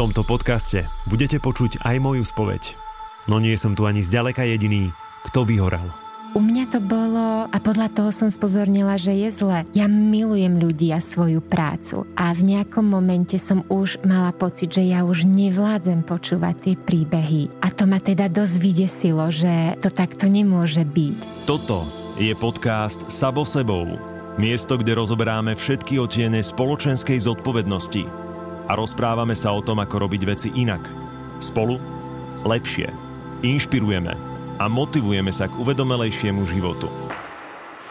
tomto podcaste budete počuť aj moju spoveď. No nie som tu ani zďaleka jediný, kto vyhoral. U mňa to bolo, a podľa toho som spozornila, že je zle. Ja milujem ľudí a svoju prácu. A v nejakom momente som už mala pocit, že ja už nevládzem počúvať tie príbehy. A to ma teda dosť vydesilo, že to takto nemôže byť. Toto je podcast Sabo sebou. Miesto, kde rozoberáme všetky otiene spoločenskej zodpovednosti. A rozprávame sa o tom, ako robiť veci inak. Spolu lepšie. Inšpirujeme a motivujeme sa k uvedomelejšiemu životu.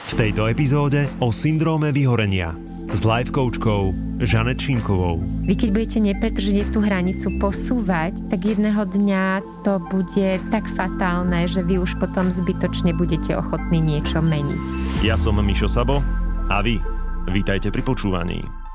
V tejto epizóde o syndróme vyhorenia s life coachkou Žanet Šimkovou. Vy keď budete nepretržne tú hranicu posúvať, tak jedného dňa to bude tak fatálne, že vy už potom zbytočne budete ochotní niečo meniť. Ja som Mišo Sabo a vy vítajte pri počúvaní.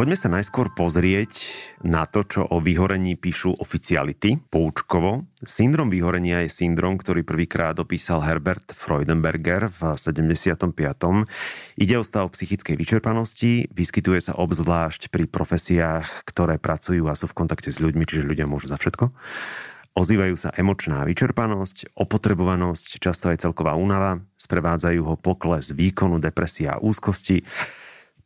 Poďme sa najskôr pozrieť na to, čo o vyhorení píšu oficiality, poučkovo. Syndrom vyhorenia je syndrom, ktorý prvýkrát opísal Herbert Freudenberger v 75. Ide o stav psychickej vyčerpanosti, vyskytuje sa obzvlášť pri profesiách, ktoré pracujú a sú v kontakte s ľuďmi, čiže ľudia môžu za všetko. Ozývajú sa emočná vyčerpanosť, opotrebovanosť, často aj celková únava, sprevádzajú ho pokles výkonu, depresia a úzkosti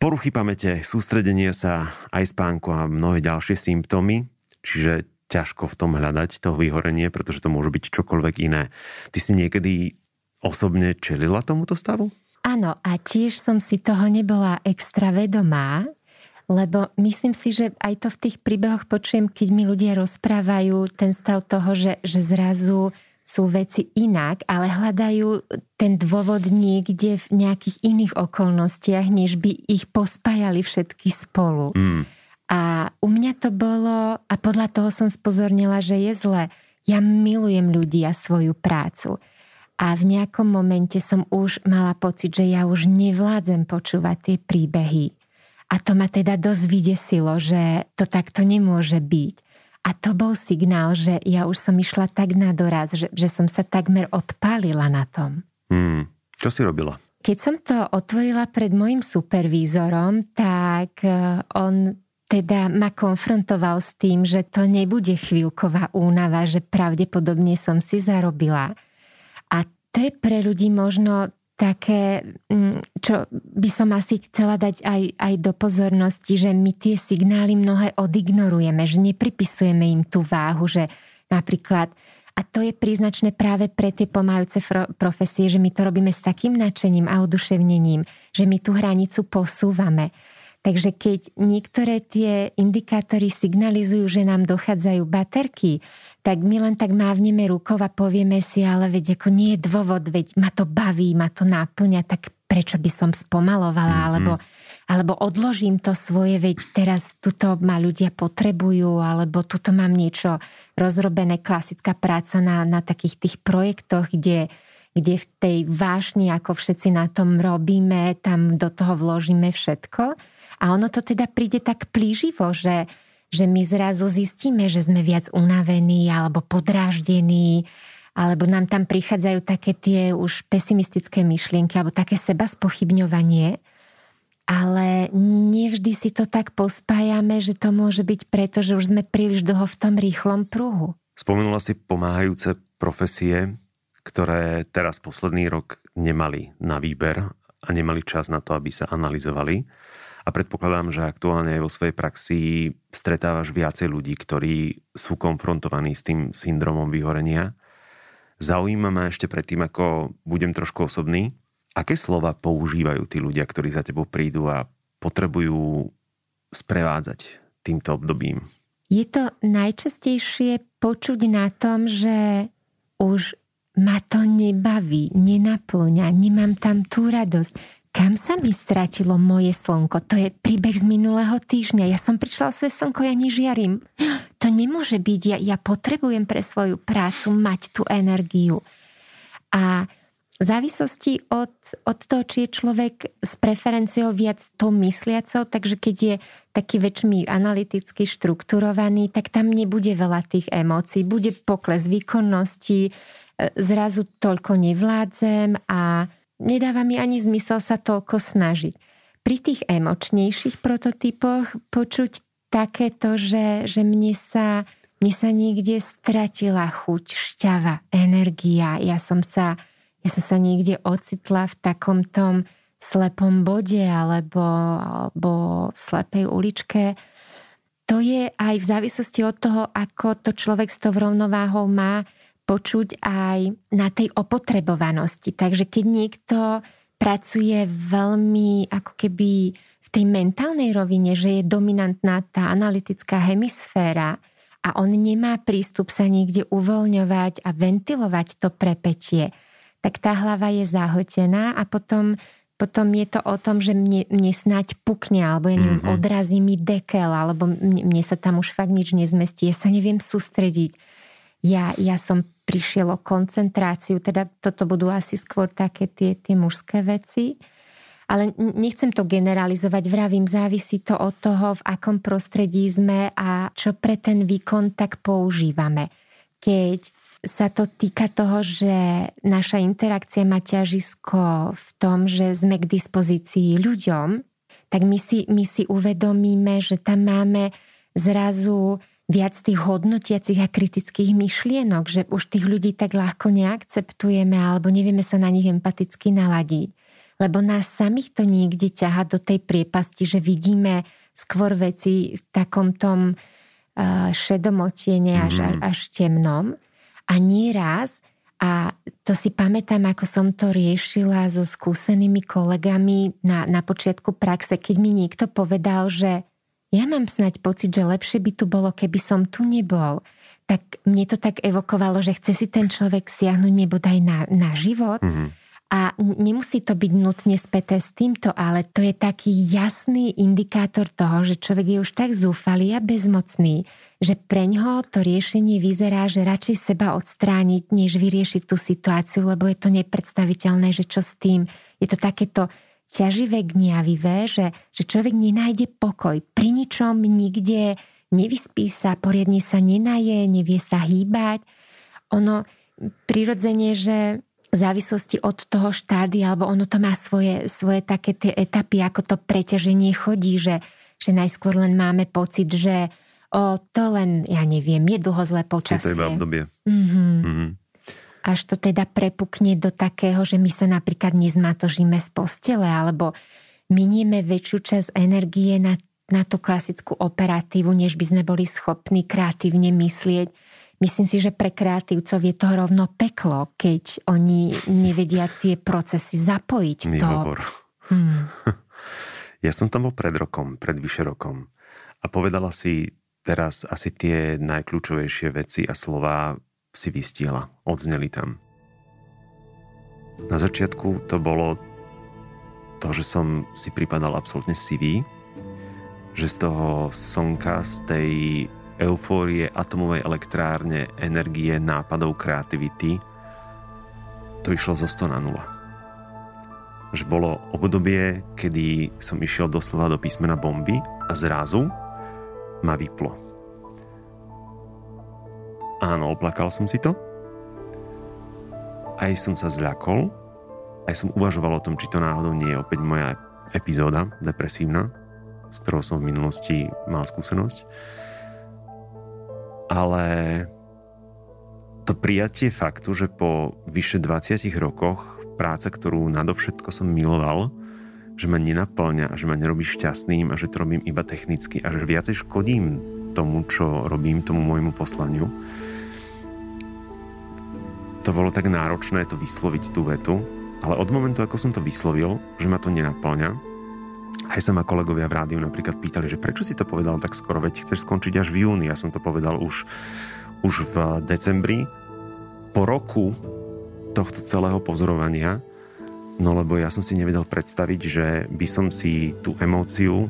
Poruchy pamäte, sústredenie sa, aj spánku a mnohé ďalšie symptómy, čiže ťažko v tom hľadať to vyhorenie, pretože to môže byť čokoľvek iné. Ty si niekedy osobne čelila tomuto stavu? Áno, a tiež som si toho nebola extra vedomá, lebo myslím si, že aj to v tých príbehoch počujem, keď mi ľudia rozprávajú ten stav toho, že, že zrazu sú veci inak, ale hľadajú ten dôvod niekde v nejakých iných okolnostiach, než by ich pospájali všetky spolu. Mm. A u mňa to bolo, a podľa toho som spozornila, že je zle. Ja milujem ľudí a svoju prácu. A v nejakom momente som už mala pocit, že ja už nevládzem počúvať tie príbehy. A to ma teda dosť vydesilo, že to takto nemôže byť. A to bol signál, že ja už som išla tak na doraz, že, že som sa takmer odpálila na tom. Hmm. Čo si robila? Keď som to otvorila pred môjim supervízorom, tak e, on teda ma konfrontoval s tým, že to nebude chvíľková únava, že pravdepodobne som si zarobila. A to je pre ľudí možno také, mm, čo by som asi chcela dať aj, aj do pozornosti, že my tie signály mnohé odignorujeme, že nepripisujeme im tú váhu, že napríklad, a to je príznačné práve pre tie pomájúce profesie, že my to robíme s takým nadšením a oduševnením, že my tú hranicu posúvame. Takže keď niektoré tie indikátory signalizujú, že nám dochádzajú baterky, tak my len tak mávneme rukou a povieme si, ale veď ako nie je dôvod, veď ma to baví, ma to náplňa, tak prečo by som spomalovala, mm-hmm. alebo, alebo odložím to svoje, veď teraz tuto ma ľudia potrebujú, alebo tuto mám niečo rozrobené, klasická práca na, na takých tých projektoch, kde kde v tej vášni, ako všetci na tom robíme, tam do toho vložíme všetko. A ono to teda príde tak plíživo, že, že my zrazu zistíme, že sme viac unavení alebo podráždení, alebo nám tam prichádzajú také tie už pesimistické myšlienky alebo také seba spochybňovanie. Ale nevždy si to tak pospájame, že to môže byť preto, že už sme príliš dlho v tom rýchlom pruhu. Spomenula si pomáhajúce profesie, ktoré teraz posledný rok nemali na výber a nemali čas na to, aby sa analyzovali a predpokladám, že aktuálne aj vo svojej praxi stretávaš viacej ľudí, ktorí sú konfrontovaní s tým syndromom vyhorenia. Zaujíma ma ešte predtým, ako budem trošku osobný, aké slova používajú tí ľudia, ktorí za tebou prídu a potrebujú sprevádzať týmto obdobím? Je to najčastejšie počuť na tom, že už ma to nebaví, nenaplňa, nemám tam tú radosť kam sa mi stratilo moje slnko? To je príbeh z minulého týždňa. Ja som prišla o svoje slnko, ja nežiarím. To nemôže byť. Ja, ja potrebujem pre svoju prácu mať tú energiu. A v závislosti od, od toho, či je človek s preferenciou viac tou mysliacou, takže keď je taký väčšmi analyticky štrukturovaný, tak tam nebude veľa tých emócií. Bude pokles výkonnosti, e, zrazu toľko nevládzem a nedáva mi ani zmysel sa toľko snažiť. pri tých emočnejších prototypoch počuť takéto, že, že mne sa, mne sa niekde stratila chuť, šťava, energia. Ja som sa, ja som sa niekde ocitla v takom tom slepom bode alebo, alebo v slepej uličke. To je aj v závislosti od toho, ako to človek s tou rovnováhou má počuť aj na tej opotrebovanosti. Takže keď niekto pracuje veľmi ako keby v tej mentálnej rovine, že je dominantná tá analytická hemisféra a on nemá prístup sa niekde uvoľňovať a ventilovať to prepetie, tak tá hlava je zahotená a potom potom je to o tom, že mne, mne snáď pukne, alebo ja neviem, mm-hmm. odrazí mi dekel, alebo mne, mne sa tam už fakt nič nezmestí, ja sa neviem sústrediť. Ja, ja som prišiel o koncentráciu, teda toto budú asi skôr také tie, tie mužské veci. Ale nechcem to generalizovať, vravím, závisí to od toho, v akom prostredí sme a čo pre ten výkon tak používame. Keď sa to týka toho, že naša interakcia má ťažisko v tom, že sme k dispozícii ľuďom, tak my si, my si uvedomíme, že tam máme zrazu viac tých hodnotiacich a kritických myšlienok, že už tých ľudí tak ľahko neakceptujeme alebo nevieme sa na nich empaticky naladiť. Lebo nás samých to niekde ťaha do tej priepasti, že vidíme skôr veci v takom tom uh, šedomotiene až, mm. až temnom. A nieraz, a to si pamätám, ako som to riešila so skúsenými kolegami na, na počiatku praxe, keď mi niekto povedal, že ja mám snať pocit, že lepšie by tu bolo, keby som tu nebol. Tak mne to tak evokovalo, že chce si ten človek siahnuť nebodaj na, na život. Mm-hmm. A nemusí to byť nutne späté s týmto, ale to je taký jasný indikátor toho, že človek je už tak zúfalý a bezmocný, že pre ňoho to riešenie vyzerá, že radšej seba odstrániť, než vyriešiť tú situáciu, lebo je to nepredstaviteľné, že čo s tým. Je to takéto ťaživé, gniavivé, že, že človek nenájde pokoj. Pri ničom nikde nevyspí sa, poriadne sa nenaje, nevie sa hýbať. Ono prirodzene, že v závislosti od toho štádia, alebo ono to má svoje, svoje také tie etapy, ako to preťaženie chodí, že, že najskôr len máme pocit, že o, to len, ja neviem, je dlho zlé počasie. Je to iba obdobie. Mm-hmm. Mm-hmm až to teda prepukne do takého, že my sa napríklad nezmatožíme z postele alebo minieme väčšiu časť energie na, na tú klasickú operatívu, než by sme boli schopní kreatívne myslieť. Myslím si, že pre kreatívcov je to rovno peklo, keď oni nevedia tie procesy zapojiť. to... Hmm. Ja som tam bol pred rokom, pred vyše rokom a povedala si teraz asi tie najkľúčovejšie veci a slova si vystiela, odzneli tam. Na začiatku to bolo to, že som si pripadal absolútne sivý, že z toho slnka, z tej eufórie atomovej elektrárne, energie, nápadov, kreativity, to išlo zo 100 na 0. Že bolo obdobie, kedy som išiel doslova do písmena bomby a zrazu ma vyplo. Áno, oplakal som si to. Aj som sa zľakol. Aj som uvažoval o tom, či to náhodou nie je opäť moja epizóda depresívna, s ktorou som v minulosti mal skúsenosť. Ale to prijatie faktu, že po vyše 20 rokoch práca, ktorú nadovšetko som miloval, že ma nenaplňa a že ma nerobí šťastným a že to robím iba technicky a že viacej škodím tomu, čo robím, tomu môjmu poslaniu, to bolo tak náročné to vysloviť tú vetu, ale od momentu, ako som to vyslovil, že ma to nenaplňa, aj sa ma kolegovia v rádiu napríklad pýtali, že prečo si to povedal tak skoro, veď chceš skončiť až v júni. Ja som to povedal už, už v decembri. Po roku tohto celého pozorovania, no lebo ja som si nevedel predstaviť, že by som si tú emóciu,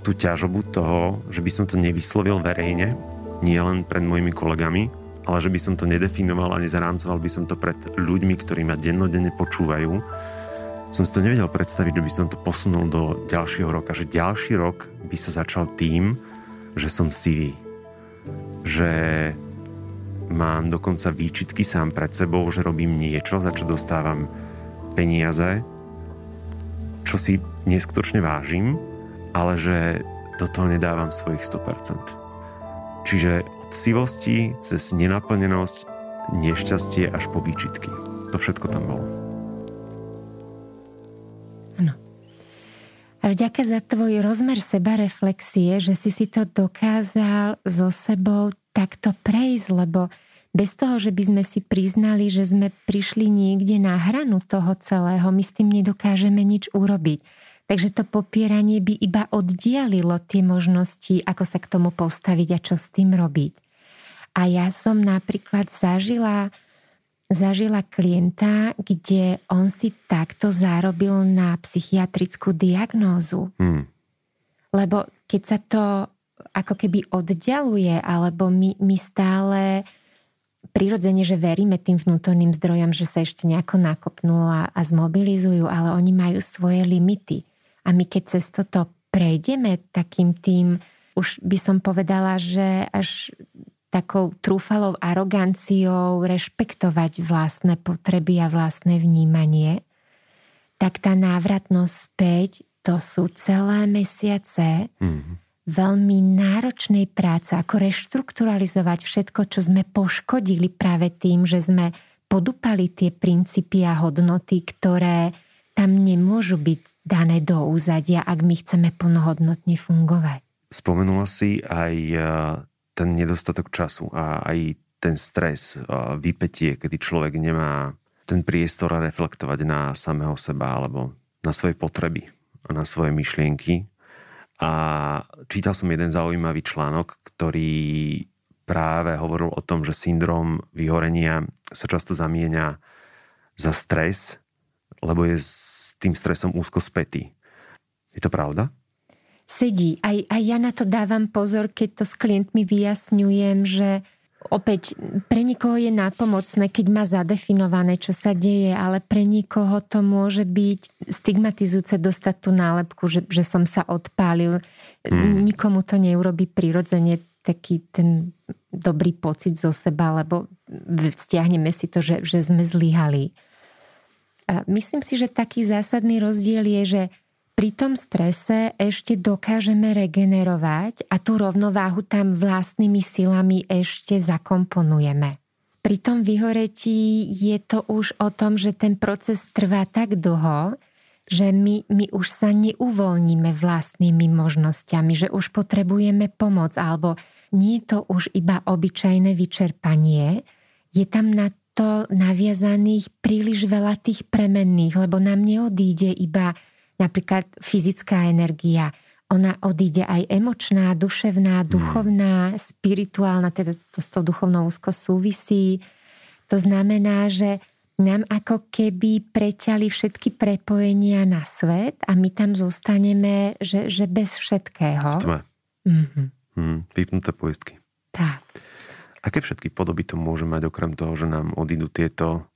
tú ťažobu toho, že by som to nevyslovil verejne, nie len pred mojimi kolegami, ale že by som to nedefinoval a nezarámcoval by som to pred ľuďmi, ktorí ma dennodenne počúvajú, som si to nevedel predstaviť, že by som to posunul do ďalšieho roka, že ďalší rok by sa začal tým, že som sivý. Že mám dokonca výčitky sám pred sebou, že robím niečo, za čo dostávam peniaze, čo si neskutočne vážim, ale že do toho nedávam svojich 100%. Čiže sivosti cez nenaplnenosť, nešťastie až po výčitky. To všetko tam bolo. Áno. A vďaka za tvoj rozmer seba reflexie, že si si to dokázal so sebou takto prejsť, lebo bez toho, že by sme si priznali, že sme prišli niekde na hranu toho celého, my s tým nedokážeme nič urobiť. Takže to popieranie by iba oddialilo tie možnosti, ako sa k tomu postaviť a čo s tým robiť. A ja som napríklad zažila, zažila klienta, kde on si takto zarobil na psychiatrickú diagnózu. Hmm. Lebo keď sa to ako keby oddialuje, alebo my, my stále prirodzene, že veríme tým vnútorným zdrojom, že sa ešte nejako nakopnú a, a zmobilizujú, ale oni majú svoje limity. A my keď cez toto prejdeme takým tým, už by som povedala, že až takou trúfalou aroganciou rešpektovať vlastné potreby a vlastné vnímanie, tak tá návratnosť späť to sú celé mesiace mm-hmm veľmi náročnej práce, ako reštrukturalizovať všetko, čo sme poškodili práve tým, že sme podupali tie princípy a hodnoty, ktoré tam nemôžu byť dané do úzadia, ak my chceme plnohodnotne fungovať. Spomenula si aj e, ten nedostatok času a aj ten stres, vypetie, kedy človek nemá ten priestor reflektovať na samého seba alebo na svoje potreby a na svoje myšlienky a čítal som jeden zaujímavý článok, ktorý práve hovoril o tom, že syndrom vyhorenia sa často zamieňa za stres, lebo je s tým stresom úzko spätý. Je to pravda? Sedí. Aj, aj ja na to dávam pozor, keď to s klientmi vyjasňujem, že opäť pre nikoho je nápomocné, keď má zadefinované, čo sa deje, ale pre nikoho to môže byť stigmatizujúce dostať tú nálepku, že, že som sa odpálil. Hmm. Nikomu to neurobi prirodzene taký ten dobrý pocit zo seba, lebo stiahneme si to, že, že sme zlyhali. Myslím si, že taký zásadný rozdiel je, že pri tom strese ešte dokážeme regenerovať a tú rovnováhu tam vlastnými silami ešte zakomponujeme. Pri tom vyhoretí je to už o tom, že ten proces trvá tak dlho, že my, my už sa neuvoľníme vlastnými možnosťami, že už potrebujeme pomoc, alebo nie je to už iba obyčajné vyčerpanie, je tam na to naviazaných príliš veľa tých premenných, lebo nám neodíde iba napríklad fyzická energia, ona odíde aj emočná, duševná, hmm. duchovná, spirituálna, teda to s tou duchovnou úzko súvisí. To znamená, že nám ako keby preťali všetky prepojenia na svet a my tam zostaneme, že, že bez všetkého. V tme. Mm-hmm. Mm, vypnuté poistky. Tak. Aké všetky podoby to môže mať okrem toho, že nám odídu tieto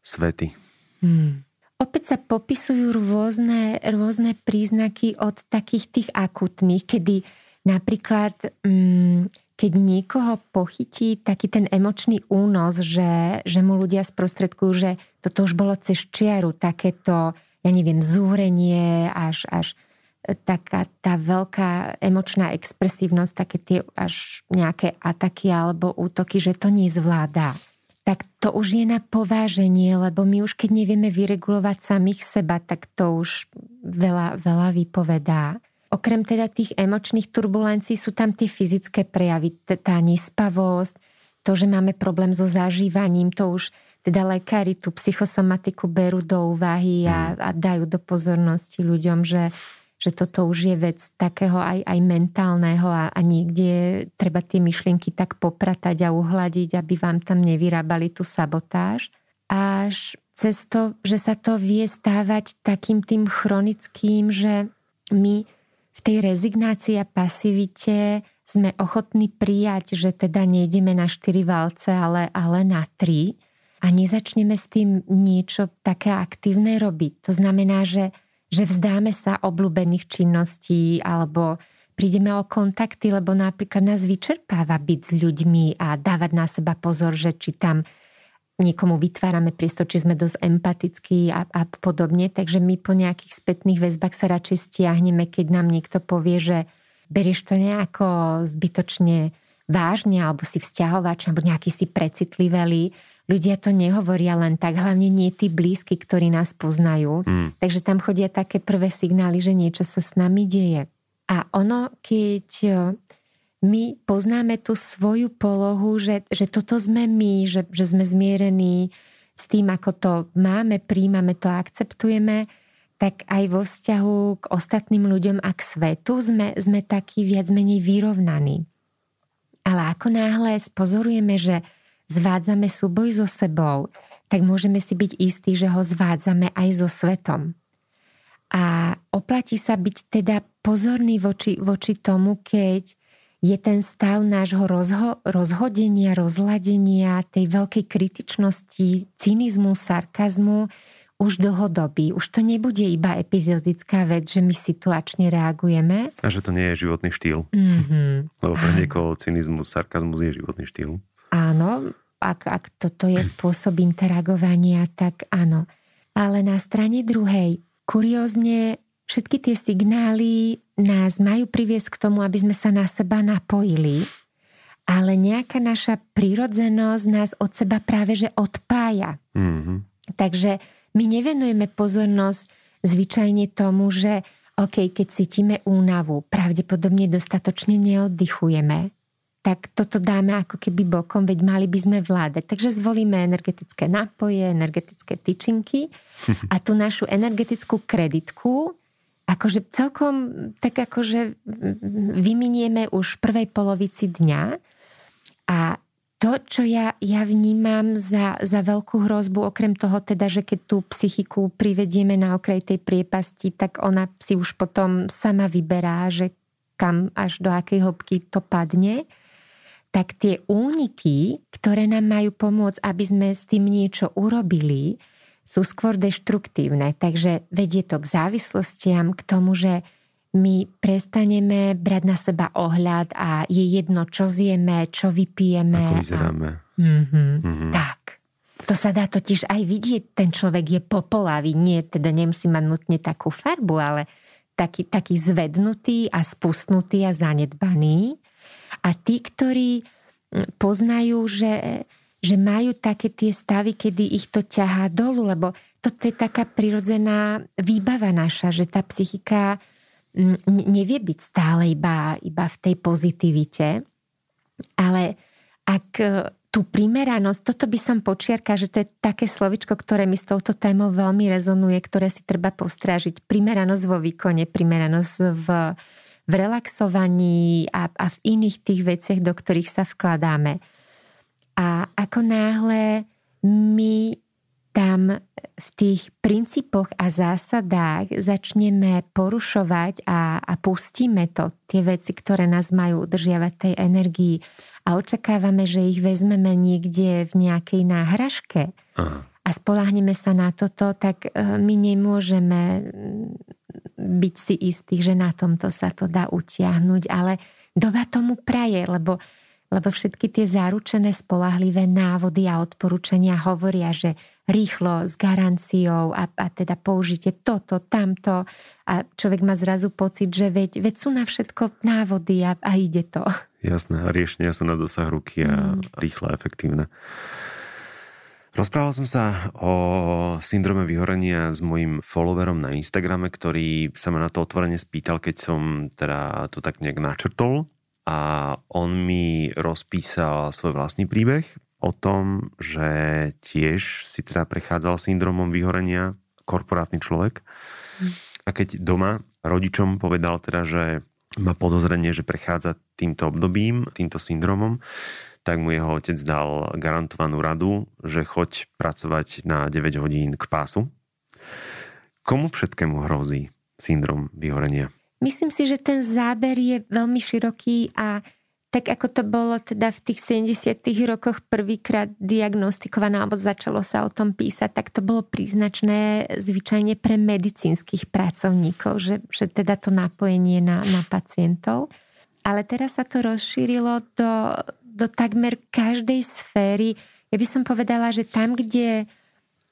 svety? Mm. Opäť sa popisujú rôzne, rôzne príznaky od takých tých akutných, kedy napríklad, mm, keď niekoho pochytí taký ten emočný únos, že, že mu ľudia sprostredkujú, že toto už bolo cez čiaru, takéto, ja neviem, zúrenie, až, až taká tá veľká emočná expresívnosť, také tie až nejaké ataky alebo útoky, že to nezvládá tak to už je na pováženie, lebo my už keď nevieme vyregulovať samých seba, tak to už veľa, veľa vypovedá. Okrem teda tých emočných turbulencií sú tam tie fyzické prejavy, tá nespavosť, to, že máme problém so zažívaním, to už teda lekári tú psychosomatiku berú do úvahy a, a dajú do pozornosti ľuďom, že že toto už je vec takého aj, aj mentálneho a, a niekde treba tie myšlienky tak popratať a uhladiť, aby vám tam nevyrábali tú sabotáž. Až cez to, že sa to vie stávať takým tým chronickým, že my v tej rezignácii a pasivite sme ochotní prijať, že teda nejdeme na štyri valce, ale, ale na tri a nezačneme s tým niečo také aktívne robiť. To znamená, že že vzdáme sa obľúbených činností alebo prídeme o kontakty, lebo napríklad nás vyčerpáva byť s ľuďmi a dávať na seba pozor, že či tam niekomu vytvárame priestor, či sme dosť empatickí a, a podobne. Takže my po nejakých spätných väzbách sa radšej stiahneme, keď nám niekto povie, že berieš to nejako zbytočne vážne, alebo si vzťahovač, alebo nejaký si precitlivelý. Ľudia to nehovoria len tak, hlavne nie tí blízky, ktorí nás poznajú. Mm. Takže tam chodia také prvé signály, že niečo sa s nami deje. A ono, keď my poznáme tú svoju polohu, že, že toto sme my, že, že sme zmierení s tým, ako to máme, príjmame to a akceptujeme, tak aj vo vzťahu k ostatným ľuďom a k svetu sme, sme takí viac menej vyrovnaní. Ale ako náhle spozorujeme, že zvádzame súboj so sebou, tak môžeme si byť istí, že ho zvádzame aj so svetom. A oplatí sa byť teda pozorný voči, voči tomu, keď je ten stav nášho rozho- rozhodenia, rozladenia, tej veľkej kritičnosti, cynizmu, sarkazmu už dlhodobý. Už to nebude iba epizodická vec, že my situačne reagujeme. A že to nie je životný štýl. Mm-hmm. Lebo pre niekoho cynizmus, sarkazmus je životný štýl. Áno, ak, ak toto je spôsob interagovania, tak áno. Ale na strane druhej, kuriózne všetky tie signály nás majú priviesť k tomu, aby sme sa na seba napojili, ale nejaká naša prírodzenosť nás od seba práve že odpája. Mm-hmm. Takže my nevenujeme pozornosť zvyčajne tomu, že OK, keď cítime únavu, pravdepodobne dostatočne neoddychujeme, tak toto dáme ako keby bokom, veď mali by sme vládať. Takže zvolíme energetické nápoje, energetické tyčinky a tú našu energetickú kreditku akože celkom tak akože vyminieme už v prvej polovici dňa a to, čo ja, ja vnímam za, za veľkú hrozbu, okrem toho teda, že keď tú psychiku privedieme na okraj tej priepasti, tak ona si už potom sama vyberá, že kam až do akej hĺbky to padne, tak tie úniky, ktoré nám majú pomôcť, aby sme s tým niečo urobili, sú skôr deštruktívne. Takže vedie to k závislostiam, k tomu, že my prestaneme brať na seba ohľad a je jedno, čo zjeme, čo vypijeme. Ako vyzeráme. A... Mm-hmm. Mm-hmm. Tak. To sa dá totiž aj vidieť, ten človek je popolavý, nie, teda nemusí mať nutne takú farbu, ale taký, taký zvednutý a spustnutý a zanedbaný. A tí, ktorí poznajú, že že majú také tie stavy, kedy ich to ťahá dolu, lebo to je taká prirodzená výbava naša, že tá psychika nevie byť stále iba, iba v tej pozitivite, ale ak e, tú primeranosť, toto by som počiarka, že to je také slovičko, ktoré mi s touto témou veľmi rezonuje, ktoré si treba postrážiť. Primeranosť vo výkone, primeranosť v, v relaxovaní a, a v iných tých veciach, do ktorých sa vkladáme. A ako náhle my tam v tých princípoch a zásadách začneme porušovať a, a pustíme to, tie veci, ktoré nás majú udržiavať tej energii a očakávame, že ich vezmeme niekde v nejakej náhražke Aha. a spolahneme sa na toto, tak e, my nemôžeme byť si istí, že na tomto sa to dá utiahnuť, ale doba tomu praje, lebo lebo všetky tie zaručené spolahlivé návody a odporúčania hovoria, že rýchlo, s garanciou a, a teda použite toto, tamto a človek má zrazu pocit, že veď, veď sú na všetko návody a, a ide to. Jasné, a riešenia sú na dosah ruky a mm. rýchle, efektívne. Rozprával som sa o syndrome vyhorenia s mojim followerom na Instagrame, ktorý sa ma na to otvorene spýtal, keď som teda to tak nejak načrtol a on mi rozpísal svoj vlastný príbeh o tom, že tiež si teda prechádzal syndromom vyhorenia, korporátny človek. A keď doma rodičom povedal teda, že má podozrenie, že prechádza týmto obdobím, týmto syndromom, tak mu jeho otec dal garantovanú radu, že choď pracovať na 9 hodín k pásu. Komu všetkému hrozí syndrom vyhorenia? Myslím si, že ten záber je veľmi široký a tak ako to bolo teda v tých 70 rokoch prvýkrát diagnostikované alebo začalo sa o tom písať, tak to bolo príznačné zvyčajne pre medicínskych pracovníkov, že, že teda to napojenie na, na pacientov. Ale teraz sa to rozšírilo do, do takmer každej sféry. Ja by som povedala, že tam, kde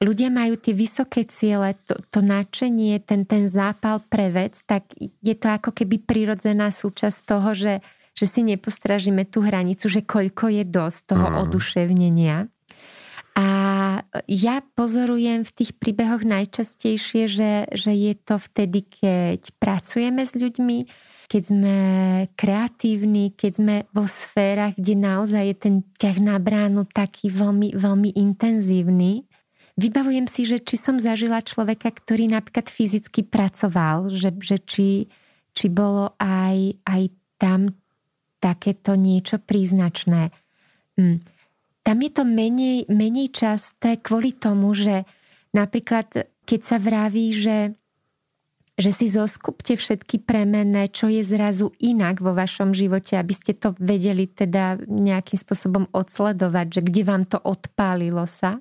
ľudia majú tie vysoké ciele, to, to nadšenie, ten, ten zápal pre vec, tak je to ako keby prirodzená súčasť toho, že, že si nepostražíme tú hranicu, že koľko je dosť toho mm. oduševnenia. A ja pozorujem v tých príbehoch najčastejšie, že, že je to vtedy, keď pracujeme s ľuďmi, keď sme kreatívni, keď sme vo sférach, kde naozaj je ten ťah na bránu taký veľmi, veľmi intenzívny. Vybavujem si, že či som zažila človeka, ktorý napríklad fyzicky pracoval, že, že či, či bolo aj, aj tam takéto niečo príznačné. Hm tam je to menej, menej časté kvôli tomu, že napríklad keď sa vraví, že, že si zoskupte všetky premenné, čo je zrazu inak vo vašom živote, aby ste to vedeli teda nejakým spôsobom odsledovať, že kde vám to odpálilo sa,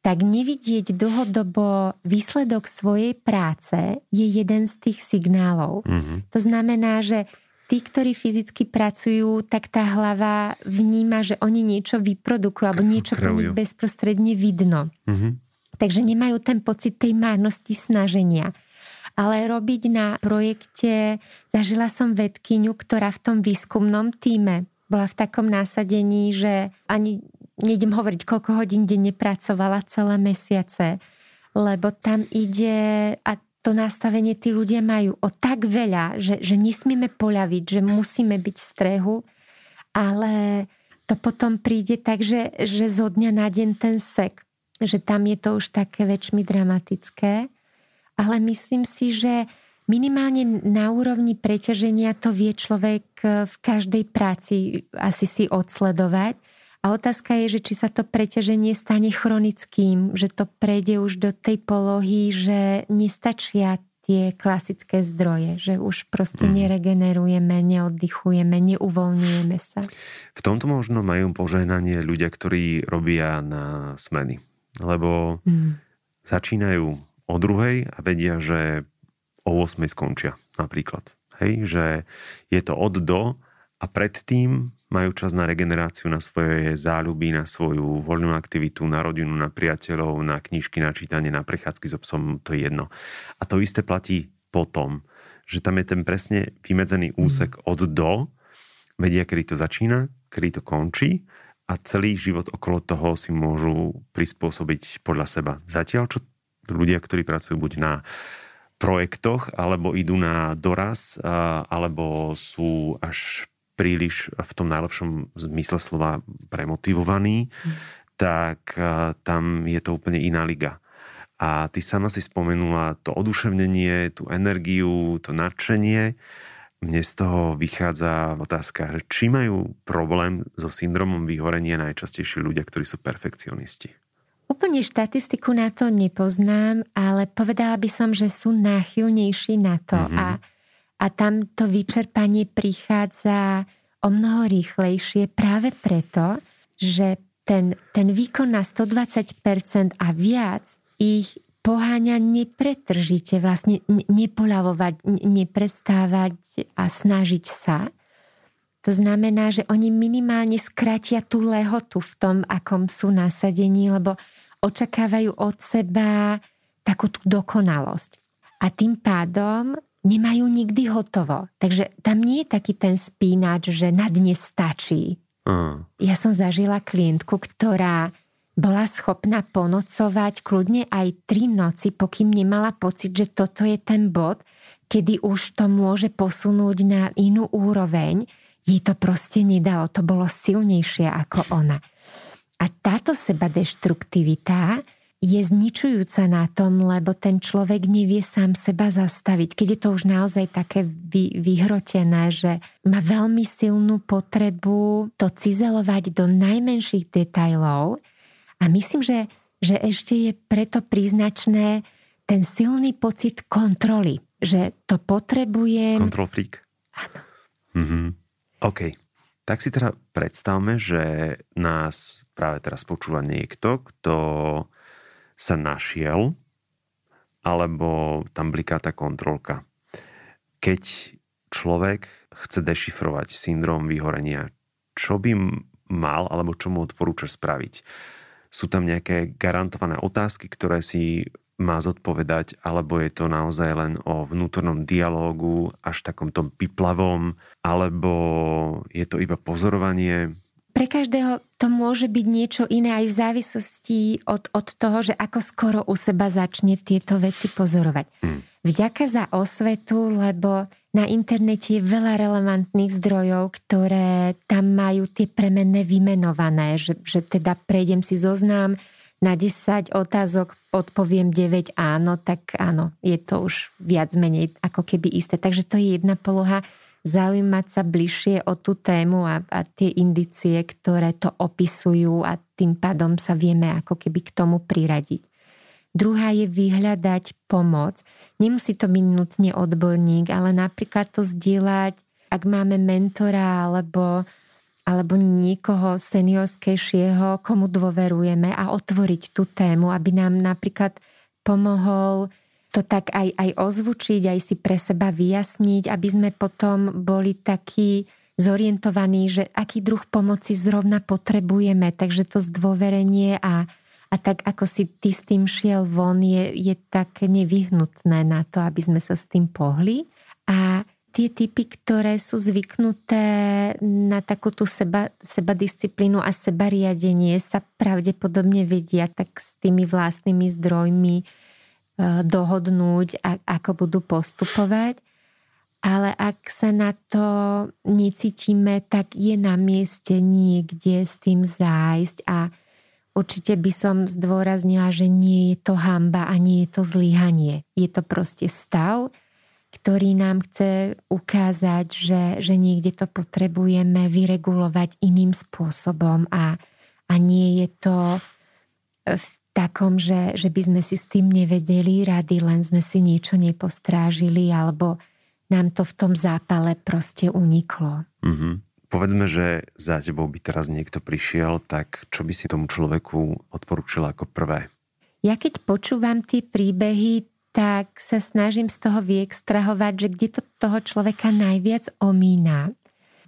tak nevidieť dlhodobo výsledok svojej práce je jeden z tých signálov. Mm-hmm. To znamená, že tí, ktorí fyzicky pracujú, tak tá hlava vníma, že oni niečo vyprodukujú alebo niečo po nich bezprostredne vidno. Mm-hmm. Takže nemajú ten pocit tej márnosti snaženia. Ale robiť na projekte, zažila som vedkyňu, ktorá v tom výskumnom týme bola v takom násadení, že ani nejdem hovoriť, koľko hodín denne pracovala celé mesiace, lebo tam ide, a to nastavenie tí ľudia majú o tak veľa, že, že nesmieme poľaviť, že musíme byť v strehu, ale to potom príde tak, že, že zo dňa na deň ten sek, že tam je to už také väčšmi dramatické. Ale myslím si, že minimálne na úrovni preťaženia to vie človek v každej práci asi si odsledovať a otázka je, že či sa to preťaženie stane chronickým, že to prejde už do tej polohy, že nestačia tie klasické zdroje, že už proste mm. neregenerujeme, neoddychujeme, neuvoľňujeme sa. V tomto možno majú požehnanie ľudia, ktorí robia na smeny. Lebo mm. začínajú o druhej a vedia, že o 8 skončia napríklad. Hej, že je to od do a predtým majú čas na regeneráciu, na svoje záľuby, na svoju voľnú aktivitu, na rodinu, na priateľov, na knižky, na čítanie, na prechádzky so psom, to je jedno. A to isté platí potom, že tam je ten presne vymedzený úsek mm. od do, vedia, kedy to začína, kedy to končí a celý život okolo toho si môžu prispôsobiť podľa seba. Zatiaľ, čo ľudia, ktorí pracujú buď na projektoch, alebo idú na doraz, alebo sú až príliš v tom najlepšom zmysle slova premotivovaný, mm. tak tam je to úplne iná liga. A ty sama si spomenula to oduševnenie, tú energiu, to nadšenie. Mne z toho vychádza otázka, či majú problém so syndromom vyhorenia najčastejší ľudia, ktorí sú perfekcionisti. Úplne štatistiku na to nepoznám, ale povedala by som, že sú náchylnejší na to. Mm-hmm. A a tam to vyčerpanie prichádza o mnoho rýchlejšie práve preto, že ten, ten výkon na 120% a viac ich poháňa nepretržite, vlastne nepoľavovať, neprestávať a snažiť sa. To znamená, že oni minimálne skratia tú lehotu v tom, akom sú nasadení, lebo očakávajú od seba takú tú dokonalosť. A tým pádom nemajú nikdy hotovo. Takže tam nie je taký ten spínač, že na dnes stačí. Uh. Ja som zažila klientku, ktorá bola schopná ponocovať kľudne aj tri noci, pokým nemala pocit, že toto je ten bod, kedy už to môže posunúť na inú úroveň. Jej to proste nedalo, to bolo silnejšie ako ona. A táto seba deštruktivita je zničujúca na tom, lebo ten človek nevie sám seba zastaviť. Keď je to už naozaj také vy, vyhrotené, že má veľmi silnú potrebu to cizelovať do najmenších detajlov a myslím, že, že ešte je preto príznačné ten silný pocit kontroly, že to potrebujem... Control freak. Áno. Mm-hmm. OK. Tak si teda predstavme, že nás práve teraz počúva niekto, kto sa našiel, alebo tam bliká tá kontrolka. Keď človek chce dešifrovať syndrom vyhorenia, čo by mal alebo čo mu odporúčaš spraviť? Sú tam nejaké garantované otázky, ktoré si má zodpovedať, alebo je to naozaj len o vnútornom dialógu, až takom tom piplavom, alebo je to iba pozorovanie? Pre každého to môže byť niečo iné aj v závislosti od, od toho, že ako skoro u seba začne tieto veci pozorovať. Hmm. Vďaka za osvetu, lebo na internete je veľa relevantných zdrojov, ktoré tam majú tie premenné vymenované, že, že teda prejdem si zoznám, na 10 otázok odpoviem 9 áno, tak áno, je to už viac menej ako keby isté. Takže to je jedna poloha zaujímať sa bližšie o tú tému a, a tie indicie, ktoré to opisujú a tým pádom sa vieme ako keby k tomu priradiť. Druhá je vyhľadať pomoc. Nemusí to byť nutne odborník, ale napríklad to zdieľať, ak máme mentora alebo, alebo niekoho seniorskejšieho, komu dôverujeme a otvoriť tú tému, aby nám napríklad pomohol to tak aj, aj ozvučiť, aj si pre seba vyjasniť, aby sme potom boli takí zorientovaní, že aký druh pomoci zrovna potrebujeme. Takže to zdôverenie a, a tak ako si ty s tým šiel von, je, je tak nevyhnutné na to, aby sme sa s tým pohli. A tie typy, ktoré sú zvyknuté na takú tú seba, seba disciplínu a seba riadenie, sa pravdepodobne vedia tak s tými vlastnými zdrojmi E, dohodnúť, ako budú postupovať. Ale ak sa na to necítime, tak je na mieste niekde s tým zájsť a určite by som zdôraznila, že nie je to hamba a nie je to zlyhanie. Je to proste stav, ktorý nám chce ukázať, že, že niekde to potrebujeme vyregulovať iným spôsobom a, a nie je to v takom, že, že by sme si s tým nevedeli rady, len sme si niečo nepostrážili alebo nám to v tom zápale proste uniklo. Mm-hmm. Povedzme, že za tebou by teraz niekto prišiel, tak čo by si tomu človeku odporúčila ako prvé? Ja keď počúvam tie príbehy, tak sa snažím z toho vyextrahovať, že kde to toho človeka najviac omína.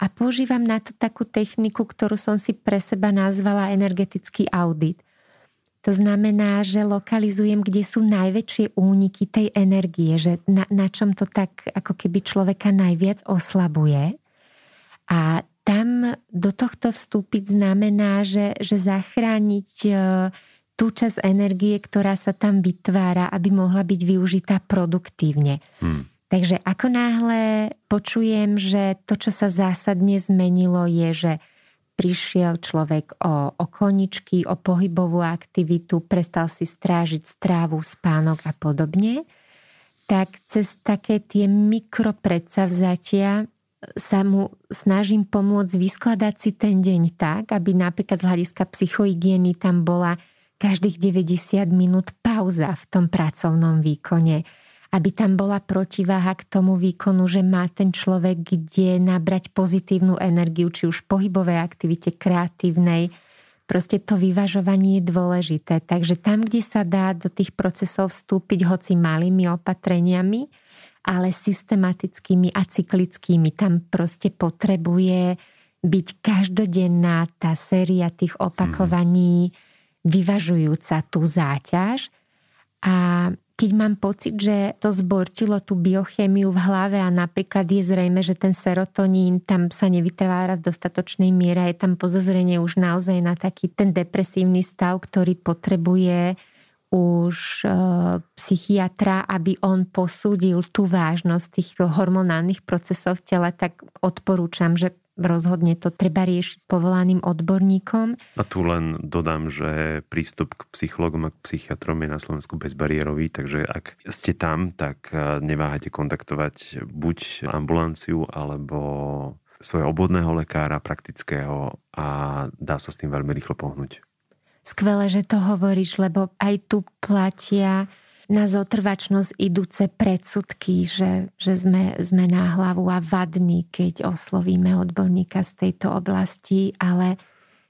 A používam na to takú techniku, ktorú som si pre seba nazvala energetický audit – to znamená, že lokalizujem, kde sú najväčšie úniky tej energie, že na, na čom to tak ako keby človeka najviac oslabuje. A tam do tohto vstúpiť znamená, že, že zachrániť e, tú časť energie, ktorá sa tam vytvára, aby mohla byť využitá produktívne. Hmm. Takže ako náhle počujem, že to, čo sa zásadne zmenilo, je, že prišiel človek o, o koničky, o pohybovú aktivitu, prestal si strážiť strávu, spánok a podobne, tak cez také tie mikropredsavzatia sa mu snažím pomôcť vyskladať si ten deň tak, aby napríklad z hľadiska psychohygieny tam bola každých 90 minút pauza v tom pracovnom výkone aby tam bola protiváha k tomu výkonu, že má ten človek kde nabrať pozitívnu energiu, či už pohybovej aktivite, kreatívnej. Proste to vyvažovanie je dôležité. Takže tam, kde sa dá do tých procesov vstúpiť hoci malými opatreniami, ale systematickými a cyklickými, tam proste potrebuje byť každodenná tá séria tých opakovaní vyvažujúca tú záťaž. A keď mám pocit, že to zbortilo tú biochémiu v hlave a napríklad je zrejme, že ten serotonín tam sa nevytvára v dostatočnej miere, je tam pozozrenie už naozaj na taký ten depresívny stav, ktorý potrebuje už e, psychiatra, aby on posúdil tú vážnosť tých hormonálnych procesov v tele, tak odporúčam, že rozhodne to treba riešiť povolaným odborníkom. A tu len dodám, že prístup k psychologom a k psychiatrom je na Slovensku bezbariérový, takže ak ste tam, tak e, neváhajte kontaktovať buď ambulanciu alebo svojho obvodného lekára, praktického a dá sa s tým veľmi rýchlo pohnúť. Skvelé, že to hovoríš, lebo aj tu platia na zotrvačnosť idúce predsudky, že, že sme, sme na hlavu a vadní, keď oslovíme odborníka z tejto oblasti, ale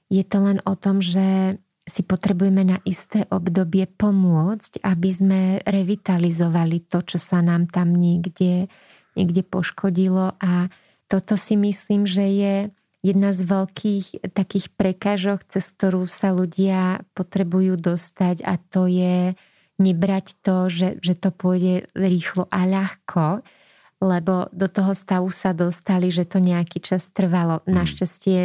je to len o tom, že si potrebujeme na isté obdobie pomôcť, aby sme revitalizovali to, čo sa nám tam niekde, niekde poškodilo. A toto si myslím, že je jedna z veľkých takých prekážok, cez ktorú sa ľudia potrebujú dostať a to je nebrať to, že, že to pôjde rýchlo a ľahko, lebo do toho stavu sa dostali, že to nejaký čas trvalo. Mm. Našťastie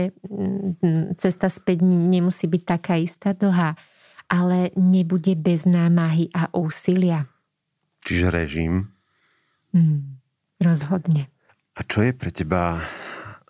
cesta späť nemusí byť taká istá dlhá, ale nebude bez námahy a úsilia. Čiže režim? Mm, rozhodne. A čo je pre teba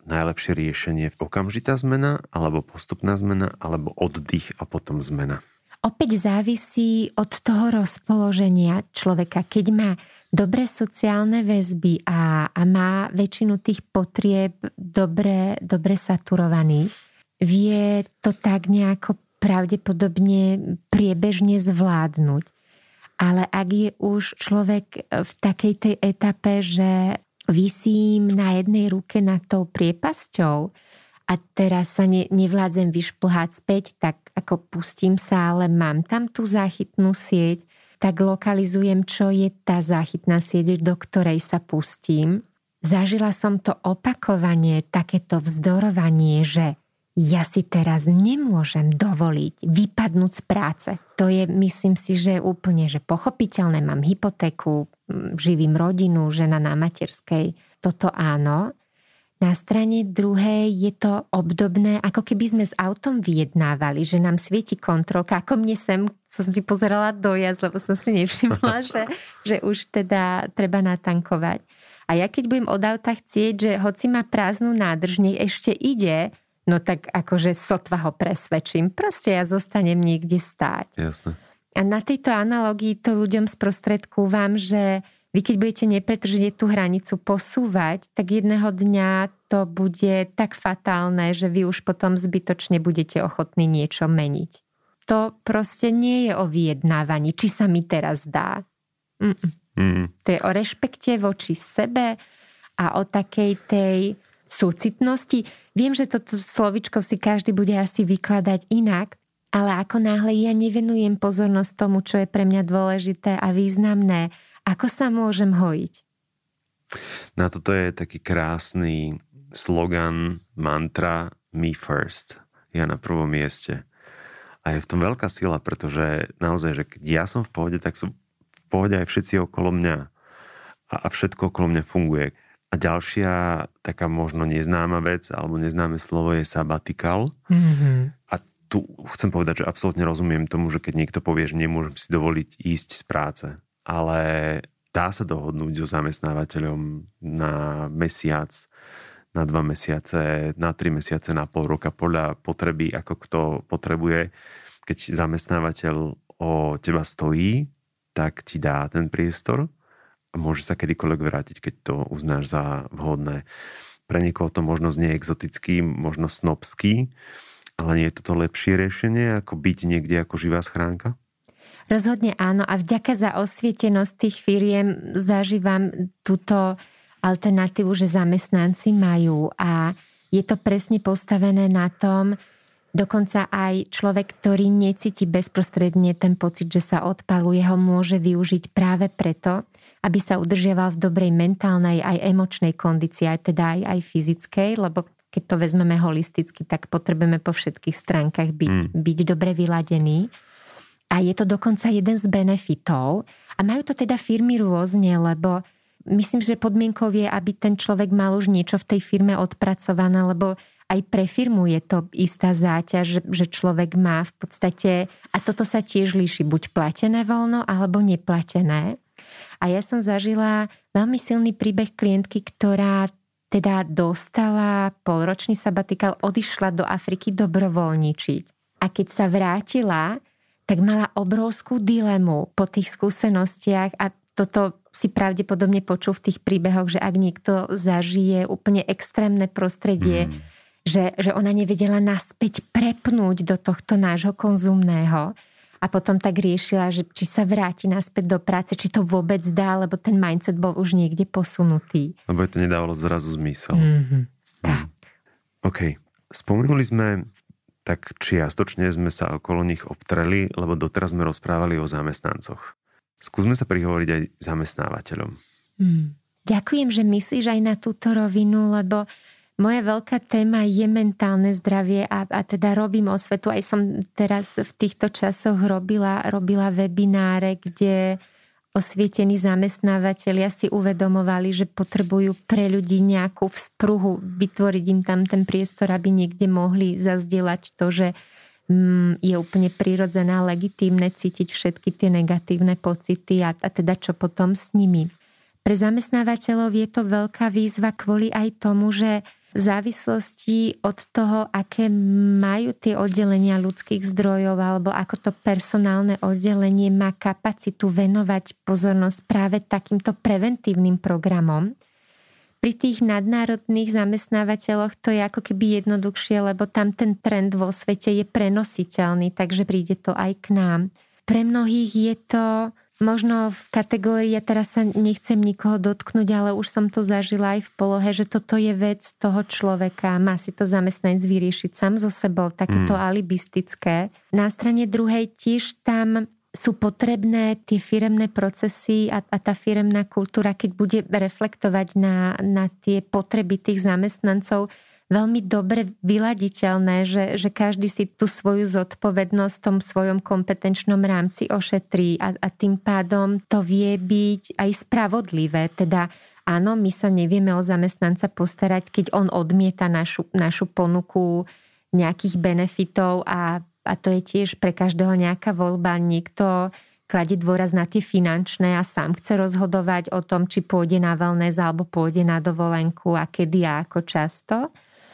najlepšie riešenie? Okamžitá zmena, alebo postupná zmena, alebo oddych a potom zmena? Opäť závisí od toho rozpoloženia človeka. Keď má dobré sociálne väzby a, a má väčšinu tých potrieb dobre, dobre saturovaných, vie to tak nejako pravdepodobne priebežne zvládnuť. Ale ak je už človek v takej tej etape, že vysím na jednej ruke nad tou priepasťou a teraz sa ne, nevládzem vyšplhať späť, tak ako pustím sa, ale mám tam tú záchytnú sieť, tak lokalizujem, čo je tá záchytná sieť, do ktorej sa pustím. Zažila som to opakovanie, takéto vzdorovanie, že ja si teraz nemôžem dovoliť vypadnúť z práce. To je, myslím si, že úplne že pochopiteľné. Mám hypotéku, živím rodinu, žena na materskej. Toto áno. Na strane druhej je to obdobné, ako keby sme s autom vyjednávali, že nám svieti kontrolka. Ako mne sem som si pozerala dojazd, lebo som si nevšimla, že, že už teda treba natankovať. A ja keď budem od auta chcieť, že hoci má prázdnu nádrž, nech ešte ide, no tak akože sotva ho presvedčím. Proste ja zostanem niekde stáť. Jasne. A na tejto analogii to ľuďom sprostredkúvam, že vy keď budete nepretržite tú hranicu posúvať, tak jedného dňa to bude tak fatálne, že vy už potom zbytočne budete ochotní niečo meniť. To proste nie je o vyjednávaní, či sa mi teraz dá. Mm-mm. Mm. To je o rešpekte voči sebe a o takej tej súcitnosti. Viem, že toto slovičko si každý bude asi vykladať inak, ale ako náhle ja nevenujem pozornosť tomu, čo je pre mňa dôležité a významné, ako sa môžem hojiť? Na toto je taký krásny slogan, mantra me first. Ja na prvom mieste. A je v tom veľká sila, pretože naozaj, že keď ja som v pohode, tak sú v pohode aj všetci okolo mňa. A všetko okolo mňa funguje. A ďalšia taká možno neznáma vec alebo neznáme slovo je sabatikal. Mm-hmm. A tu chcem povedať, že absolútne rozumiem tomu, že keď niekto povie, že nemôžem si dovoliť ísť z práce, ale dá sa dohodnúť so zamestnávateľom na mesiac, na dva mesiace, na tri mesiace, na pol roka podľa potreby, ako kto potrebuje. Keď zamestnávateľ o teba stojí, tak ti dá ten priestor a môže sa kedykoľvek vrátiť, keď to uznáš za vhodné. Pre niekoho to možno znie exotický, možno snobský, ale nie je toto lepšie riešenie, ako byť niekde ako živá schránka? Rozhodne áno a vďaka za osvietenosť tých firiem zažívam túto alternatívu, že zamestnanci majú a je to presne postavené na tom, dokonca aj človek, ktorý necíti bezprostredne ten pocit, že sa odpaluje, ho môže využiť práve preto, aby sa udržiaval v dobrej mentálnej aj emočnej kondícii, aj teda aj, aj fyzickej, lebo keď to vezmeme holisticky, tak potrebujeme po všetkých stránkach byť, mm. byť dobre vyladený. A je to dokonca jeden z benefitov. A majú to teda firmy rôzne, lebo myslím, že podmienkou je, aby ten človek mal už niečo v tej firme odpracované, lebo aj pre firmu je to istá záťaž, že človek má v podstate, a toto sa tiež líši, buď platené voľno, alebo neplatené. A ja som zažila veľmi silný príbeh klientky, ktorá teda dostala polročný sabatikál, odišla do Afriky dobrovoľničiť. A keď sa vrátila, tak mala obrovskú dilemu po tých skúsenostiach a toto si pravdepodobne počul v tých príbehoch, že ak niekto zažije úplne extrémne prostredie, mm. že, že ona nevedela naspäť prepnúť do tohto nášho konzumného, a potom tak riešila, že či sa vráti naspäť do práce, či to vôbec dá, lebo ten mindset bol už niekde posunutý. Lebo to nedávalo zrazu zmysel. Mm-hmm. Tak. OK. Spomenuli sme, tak čiastočne sme sa okolo nich obtreli, lebo doteraz sme rozprávali o zamestnancoch. Skúsme sa prihovoriť aj zamestnávateľom. Mm. Ďakujem, že myslíš aj na túto rovinu, lebo moja veľká téma je mentálne zdravie a, a teda robím osvetu. Aj som teraz v týchto časoch robila, robila webináre, kde osvietení zamestnávateľia si uvedomovali, že potrebujú pre ľudí nejakú vzpruhu, vytvoriť im tam ten priestor, aby niekde mohli zazdieľať to, že mm, je úplne prirodzené a legitímne cítiť všetky tie negatívne pocity a, a teda čo potom s nimi. Pre zamestnávateľov je to veľká výzva kvôli aj tomu, že v závislosti od toho, aké majú tie oddelenia ľudských zdrojov alebo ako to personálne oddelenie má kapacitu venovať pozornosť práve takýmto preventívnym programom. Pri tých nadnárodných zamestnávateľoch to je ako keby jednoduchšie, lebo tam ten trend vo svete je prenositeľný, takže príde to aj k nám. Pre mnohých je to možno v kategórii, ja teraz sa nechcem nikoho dotknúť, ale už som to zažila aj v polohe, že toto je vec toho človeka. Má si to zamestnanec vyriešiť sám so sebou, takéto mm. alibistické. Na strane druhej tiež tam sú potrebné tie firemné procesy a, a tá firemná kultúra, keď bude reflektovať na, na tie potreby tých zamestnancov, veľmi dobre vyladiteľné, že, že každý si tú svoju zodpovednosť v tom svojom kompetenčnom rámci ošetrí a, a tým pádom to vie byť aj spravodlivé. Teda áno, my sa nevieme o zamestnanca postarať, keď on odmieta našu, našu ponuku nejakých benefitov a, a to je tiež pre každého nejaká voľba. Niekto kladie dôraz na tie finančné a sám chce rozhodovať o tom, či pôjde na wellness alebo pôjde na dovolenku a kedy a ako často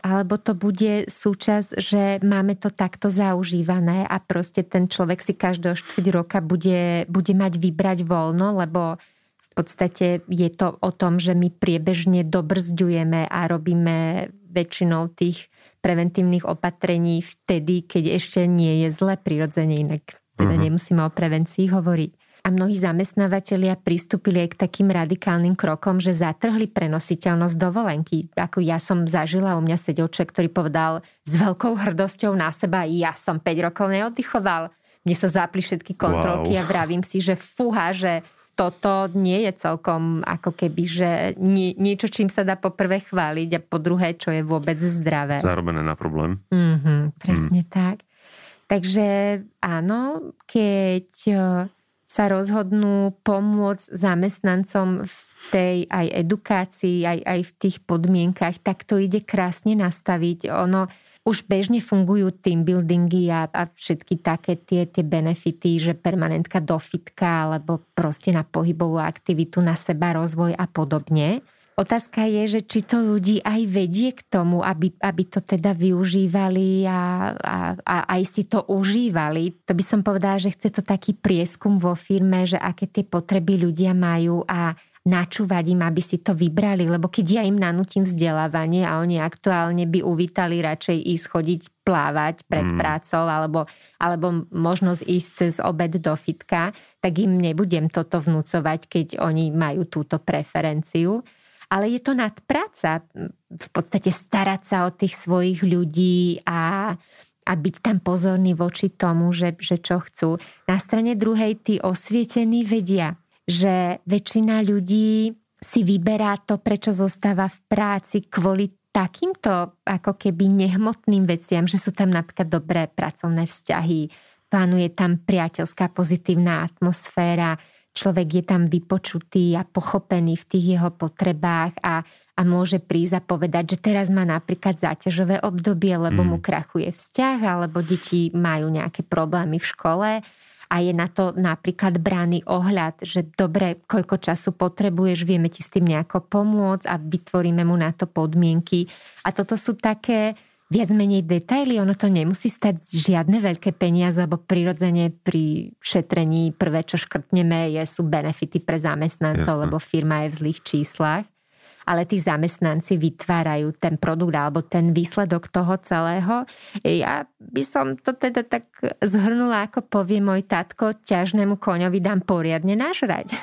alebo to bude súčasť, že máme to takto zaužívané a proste ten človek si každého štvrť roka bude, bude mať vybrať voľno, lebo v podstate je to o tom, že my priebežne dobrzďujeme a robíme väčšinou tých preventívnych opatrení vtedy, keď ešte nie je zle prirodzene, inak teda uh-huh. nemusíme o prevencii hovoriť a mnohí zamestnávateľia pristúpili aj k takým radikálnym krokom, že zatrhli prenositeľnosť dovolenky. Ako ja som zažila, u mňa sedel človek, ktorý povedal s veľkou hrdosťou na seba, ja som 5 rokov neoddychoval. Mne sa zapli všetky kontrolky wow. a vravím si, že fúha, že toto nie je celkom ako keby, že nie, niečo, čím sa dá poprvé chváliť a po druhé, čo je vôbec zdravé. Zarobené na problém. Mm-hmm, presne mm. tak. Takže áno, keď sa rozhodnú pomôcť zamestnancom v tej aj edukácii, aj, aj v tých podmienkach, tak to ide krásne nastaviť. Ono už bežne fungujú team buildingy a, a všetky také tie, tie benefity, že permanentka do fitka alebo proste na pohybovú aktivitu, na seba rozvoj a podobne. Otázka je, že či to ľudí aj vedie k tomu, aby, aby to teda využívali a, a, a aj si to užívali. To by som povedala, že chce to taký prieskum vo firme, že aké tie potreby ľudia majú a načúvať im, aby si to vybrali, lebo keď ja im nanútim vzdelávanie a oni aktuálne by uvítali radšej ísť chodiť plávať pred mm. prácou alebo, alebo možnosť ísť cez obed do fitka, tak im nebudem toto vnúcovať, keď oni majú túto preferenciu ale je to nadpráca v podstate starať sa o tých svojich ľudí a, a byť tam pozorný voči tomu, že, že čo chcú. Na strane druhej tí osvietení vedia, že väčšina ľudí si vyberá to, prečo zostáva v práci kvôli takýmto ako keby nehmotným veciam, že sú tam napríklad dobré pracovné vzťahy, plánuje tam priateľská pozitívna atmosféra, človek je tam vypočutý a pochopený v tých jeho potrebách a, a môže prísť a povedať, že teraz má napríklad záťažové obdobie, lebo mm. mu krachuje vzťah, alebo deti majú nejaké problémy v škole a je na to napríklad brány ohľad, že dobre, koľko času potrebuješ, vieme ti s tým nejako pomôcť a vytvoríme mu na to podmienky. A toto sú také viac menej detaily, ono to nemusí stať žiadne veľké peniaze, lebo prirodzene pri šetrení prvé, čo škrtneme, je, sú benefity pre zamestnancov, Jasne. lebo firma je v zlých číslach. Ale tí zamestnanci vytvárajú ten produkt alebo ten výsledok toho celého. Ja by som to teda tak zhrnula, ako povie môj tatko, ťažnému koňovi dám poriadne nažrať.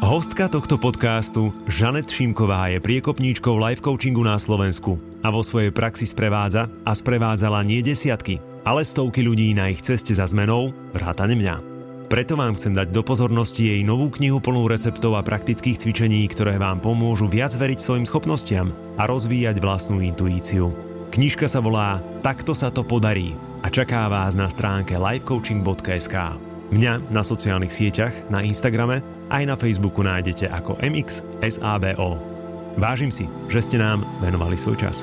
Hostka tohto podcastu, Žanet Šimková, je priekopníčkou life coachingu na Slovensku a vo svojej praxi sprevádza a sprevádzala nie desiatky, ale stovky ľudí na ich ceste za zmenou, vrátane mňa. Preto vám chcem dať do pozornosti jej novú knihu plnú receptov a praktických cvičení, ktoré vám pomôžu viac veriť svojim schopnostiam a rozvíjať vlastnú intuíciu. Knižka sa volá Takto sa to podarí a čaká vás na stránke livecoaching.sk. Mňa na sociálnych sieťach, na Instagrame aj na Facebooku nájdete ako MXSABO. Vážim si, že ste nám venovali svoj čas.